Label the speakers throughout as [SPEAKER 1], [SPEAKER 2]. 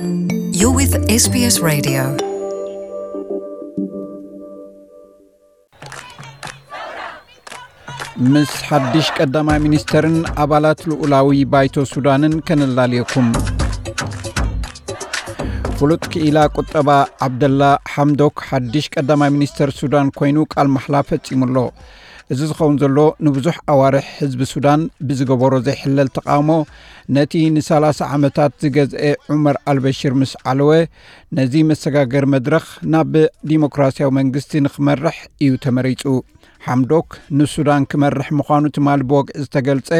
[SPEAKER 1] You're with SBS Radio.
[SPEAKER 2] ምስ ሓድሽ ቀዳማይ ሚኒስተርን ኣባላት ልኡላዊ ባይቶ ሱዳንን ከነላልየኩም ፍሉጥ ክኢላ ቁጠባ ዓብደላ ሓምዶክ ሓድሽ ቀዳማይ ሚኒስተር ሱዳን ኮይኑ ቃል ማሕላ ፈጺሙሎ እዚ ዝኸውን ዘሎ ንብዙሕ ኣዋርሕ ህዝቢ ሱዳን ብዝገበሮ ዘይሕለል ተቃውሞ ነቲ ን30 ዓመታት ዝገዝአ ዑመር ኣልበሽር ምስ ዓለወ ነዚ መሰጋገር መድረኽ ናብ ዲሞክራስያዊ መንግስቲ ንኽመርሕ እዩ ተመሪጹ። ሓምዶክ ንሱዳን ክመርሕ ምዃኑ ትማል ብወግዒ ዝተገልጸ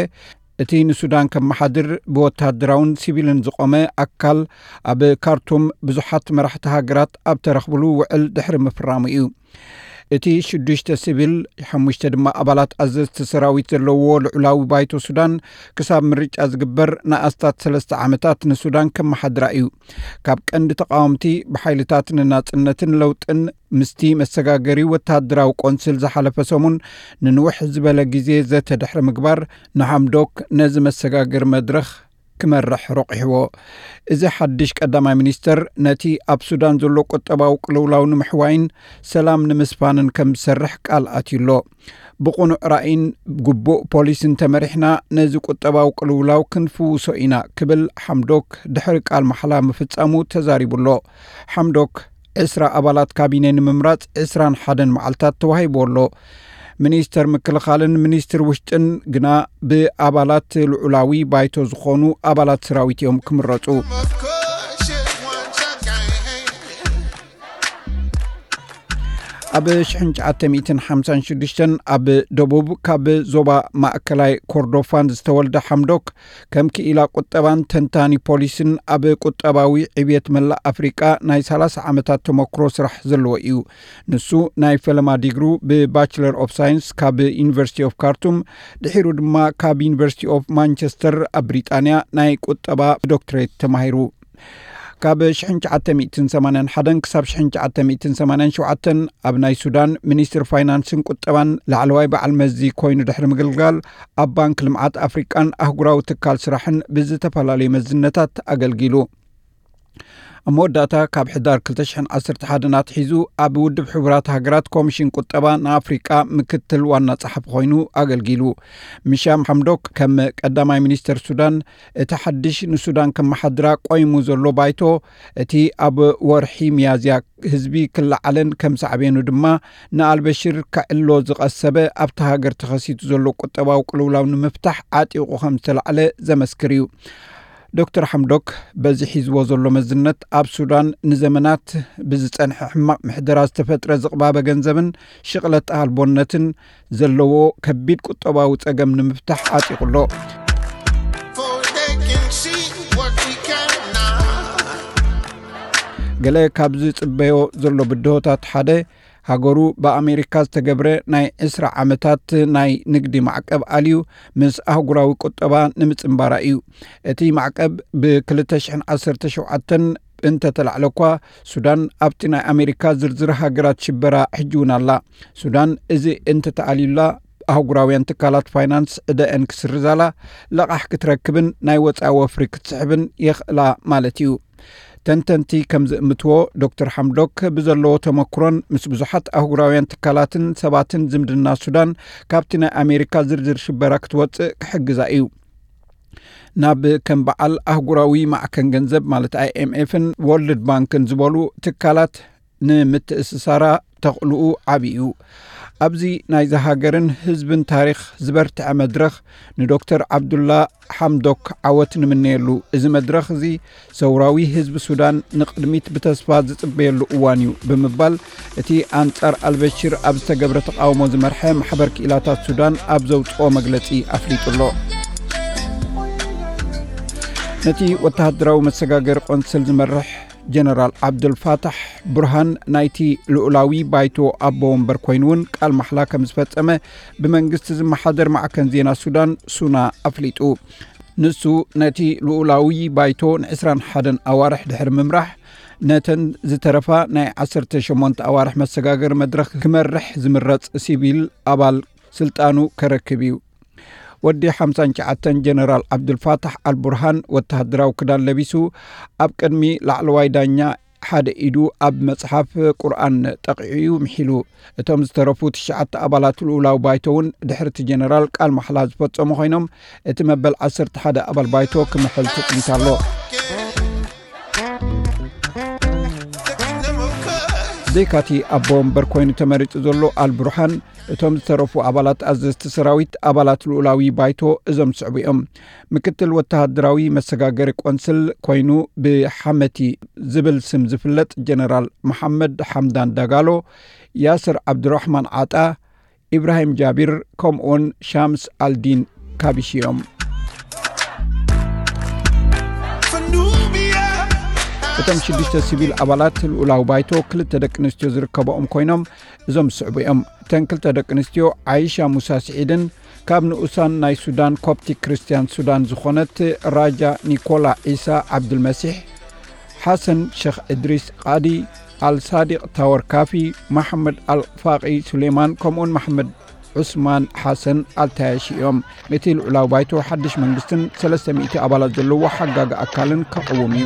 [SPEAKER 2] እቲ ንሱዳን ከመሓድር ብወታደራውን ሲቪልን ዝቖመ ኣካል ኣብ ካርቱም ብዙሓት መራሕቲ ሃገራት ኣብ ተረኽብሉ ውዕል ድሕሪ ምፍራሙ እዩ እቲ ሽዱሽተ ሲቪል ሓሙሽተ ድማ ኣባላት ኣዘዝቲ ሰራዊት ዘለውዎ ልዑላዊ ባይቶ ሱዳን ክሳብ ምርጫ ዝግበር ንኣስታት ሰለስተ ዓመታት ንሱዳን ከመሓድራ እዩ። ካብ ቀንዲ ተቃወምቲ ብሓይልታት ንናጽነትን ለውጥን ምስቲ መሰጋገሪ ወተሃደራዊ ቆንስል ዝሓለፈ ሰሙን ንንውሕ ዝበለ ግዜ ዘተድሕሪ ምግባር ንሓምዶክ ነዚ መሰጋገሪ መድረኽ ክመርሕ ረቂሕዎ። እዚ ሓድሽ ቀዳማይ ሚኒስተር ነቲ ኣብ ሱዳን ዘሎ ቁጠባዊ ቅልውላው ንምሕዋይን ሰላም ንምስፋንን ከም ዝሰርሕ ቃል ኣትዩሎ። ብቑኑዕ ራእይን ግቡእ ፖሊስን ተመሪሕና ነዚ ቁጠባዊ ቅልውላው ክንፍውሶ ኢና ክብል ሓምዶክ ድሕሪ ቃል ማሕላ ምፍጻሙ ተዛሪቡሎ። ሓምዶክ ዕስራ ኣባላት ካቢነ ንምምራፅ 21 መዓልትታት ተዋሂብዎ ኣሎ ሚኒስተር ምክልኻልን ሚኒስትር ውሽጥን ግና ብኣባላት ልዑላዊ ባይቶ ዝኾኑ ኣባላት ሰራዊት እዮም ክምረፁ ኣብ 1956 ኣብ ደቡብ ካብ ዞባ ማእከላይ ኮርዶፋን ዝተወልደ ሓምዶክ ከም ክኢላ ቁጠባን ተንታኒ ፖሊስን ኣብ ቁጠባዊ ዕብየት መላእ ኣፍሪቃ ናይ 30 ዓመታት ተመክሮ ስራሕ ዘለዎ እዩ። ንሱ ናይ ፈለማ ዲግሩ ብ Bachelor of Science ካብ University of Khartoum ድሒሩ ድማ ካብ University of Manchester ኣብ ብሪጣንያ ናይ ቁጠባ ዶክትሬት ተማሂሩ ካብ 1981 ክሳብ 1987 ኣብ ናይ ሱዳን ሚኒስትሪ ፋይናንስን ቁጠባን ላዕለዋይ በዓል መዚ ኮይኑ ድሕሪ ምግልጋል ኣብ ባንኪ ልምዓት ኣፍሪቃን ኣህጉራዊ ትካል ስራሕን ብዝተፈላለዩ መዝነታት ኣገልጊሉ ኣብ መወዳእታ ካብ ሕዳር 211 ኣትሒዙ ኣብ ውድብ ሕቡራት ሃገራት ኮሚሽን ቁጠባ ንኣፍሪቃ ምክትል ዋና ጸሓፊ ኮይኑ ኣገልጊሉ። ምሻም ሓምዶክ ከም ቀዳማይ ሚኒስተር ሱዳን እቲ ሓድሽ ንሱዳን ከመሓድራ ቆይሙ ዘሎ ባይቶ እቲ ኣብ ወርሒ ምያዝያ ህዝቢ ክለዓለን ከም ሳዕብኑ ድማ ንኣልበሽር ካዕሎ ዝቐሰበ ኣብቲ ሃገር ተኸሲቱ ዘሎ ቁጠባዊ ቅልውላው ንምፍታሕ ዓጢቑ ከም ዝተላዕለ ዘመስክር እዩ ዶክተር ሓምዶክ በዚ ሒዝዎ ዘሎ መዝነት ኣብ ሱዳን ንዘመናት ብዝጸንሐ ሕማቕ ምሕደራ ዝተፈጥረ ዝቕባበ ገንዘብን ሽቕለት ኣልቦነትን ዘለዎ ከቢድ ቁጠባዊ ጸገም ንምፍታሕ ዓጢቑሎ ገለ ካብ ዝጽበዮ ዘሎ ብድሆታት ሓደ ሃገሩ ብኣሜሪካ ዝተገብረ ናይ 20 ዓመታት ናይ ንግዲ ማዕቀብ ኣልዩ ምስ ኣህጉራዊ ቁጠባ ንምጽምባራ እዩ። እቲ ማዕቀብ ብ217 እንተተላዕለ እኳ ሱዳን ኣብቲ ናይ ኣሜሪካ ዝርዝር ሃገራት ሽበራ ሕጂውን ኣላ። ሱዳን እዚ እንተተኣልዩላ ኣህጉራውያን ትካላት ፋይናንስ ዕደአን ክስርዛላ ለቓሕ ክትረክብን ናይ ወፃኢ ወፍሪ ክትስሕብን የኽእላ ማለት እዩ ተንተንቲ ከም ዝእምትዎ ዶክተር ሓምዶክ ብዘለዎ ተመክሮን ምስ ብዙሓት ኣህጉራውያን ትካላትን ሰባትን ዝምድና ሱዳን ካብቲ ናይ ኣሜሪካ ዝርዝር ሽበራ ክትወፅእ ክሕግዛ እዩ። ናብ ከም በዓል ኣህጉራዊ ማዕከን ገንዘብ ማለት IMF ን World Bank ን ዝበሉ ትካላት ንምትእስሳራ ተኽእልኡ ዓብዪ እዩ ኣብዚ ናይዚ ሃገርን ህዝብን ታሪክ ዝበርትዐ መድረኽ ንዶክተር ዓብዱላ ሓምዶክ ዓወት ንምነየሉ እዚ መድረኽ እዚ ሰውራዊ ህዝቢ ሱዳን ንቕድሚት ብተስፋ ዝጽበየሉ እዋን እዩ ብምባል እቲ ኣንጻር ኣልበሽር ኣብ ዝተገብረ ተቃውሞ ዝመርሐ ማሕበር ክኢላታት ሱዳን ኣብ ዘውፅኦ መግለጺ ኣፍሊጡሎ ነቲ ወተሃደራዊ መሰጋገሪ ቆንስል ዝመርሕ ጀነራል ዓብዱልፋታሕ ቡርሃን ናይቲ ልዑላዊ ባይቶ ኣቦ ወንበር ኮይኑ እውን ቃል ማሕላ ከም ዝፈጸመ ብመንግስቲ ዝመሓደር ማዕከን ዜና ሱዳን ሱና ኣፍሊጡ። ንሱ ነቲ ልዑላዊ ባይቶ ን21 ኣዋርሕ ድሕሪ ምምራሕ ነተን ዝተረፋ ናይ 18 ኣዋርሕ መሰጋገሪ መድረኽ ክመርሕ ዝምረፅ ሲቪል ኣባል ስልጣኑ ከረክብ እዩ። ወዲ 59 ጀነራል ዓብዱልፋታሕ አልቡርሃን ወተሃደራዊ ክዳን ለቢሱ ኣብ ቅድሚ ላዕለዋይ ዳኛ ሓደ ኢዱ ኣብ መፅሓፍ ቁርኣን ጠቂዑ ምሒሉ። እቶም ዝተረፉ ትሽዓተ ኣባላት ልኡላዊ ባይቶ እውን ድሕርቲ ጀነራል ቃል ማሕላ ዝፈፀሙ ኮይኖም እቲ መበል 11 ኣባል ባይቶ ክምሕል ትፅኒት ኣሎ ዘይካቲ ኣቦ ወንበር ኮይኑ ተመሪጡ ዘሎ ኣልቡርሃን እቶም ዝተረፉ ኣባላት ኣዘዝቲ ሰራዊት ኣባላት ልኡላዊ ባይቶ እዞም ስዕቡ እዮም። ምክትል ወተሃደራዊ መሰጋገሪ ቆንስል ኮይኑ ብሓመቲ ዝብል ስም ዝፍለጥ ጀነራል መሓመድ ሓምዳን ዳጋሎ ያስር ዓብድራሕማን ዓጣ ኢብራሂም ጃቢር ከምኡውን ሻምስ ኣልዲን ካቢሽ እዮም እቶም ሽዱሽተ ሲቪል ኣባላት ልኡላዊ ባይቶ ክልተ ደቂ ኣንስትዮ ዝርከበኦም ኮይኖም እዞም ዝስዕቡ እዮም እተን ክልተ ደቂ ኣንስትዮ ዓይሻ ሙሳ ስዒድን ካብ ንኡሳን ናይ ሱዳን ኮፕቲክ ክርስትያን ሱዳን ዝኾነት ራጃ ኒኮላ ዒሳ ዓብድልመሲሕ ሓሰን ሸክ እድሪስ ቃዲ ኣልሳዲቅ ታወርካፊ ማሓመድ ኣልፋቂ ሱሌይማን ከምኡውን ማሕመድ ዑስማን ሓሰን ኣልተያሺ እዮም እቲ ልዑላዊ ባይቶ ሓድሽ መንግስትን 300 ኣባላት ዘለዎ ሓጋጋ ኣካልን ከቕውም እዩ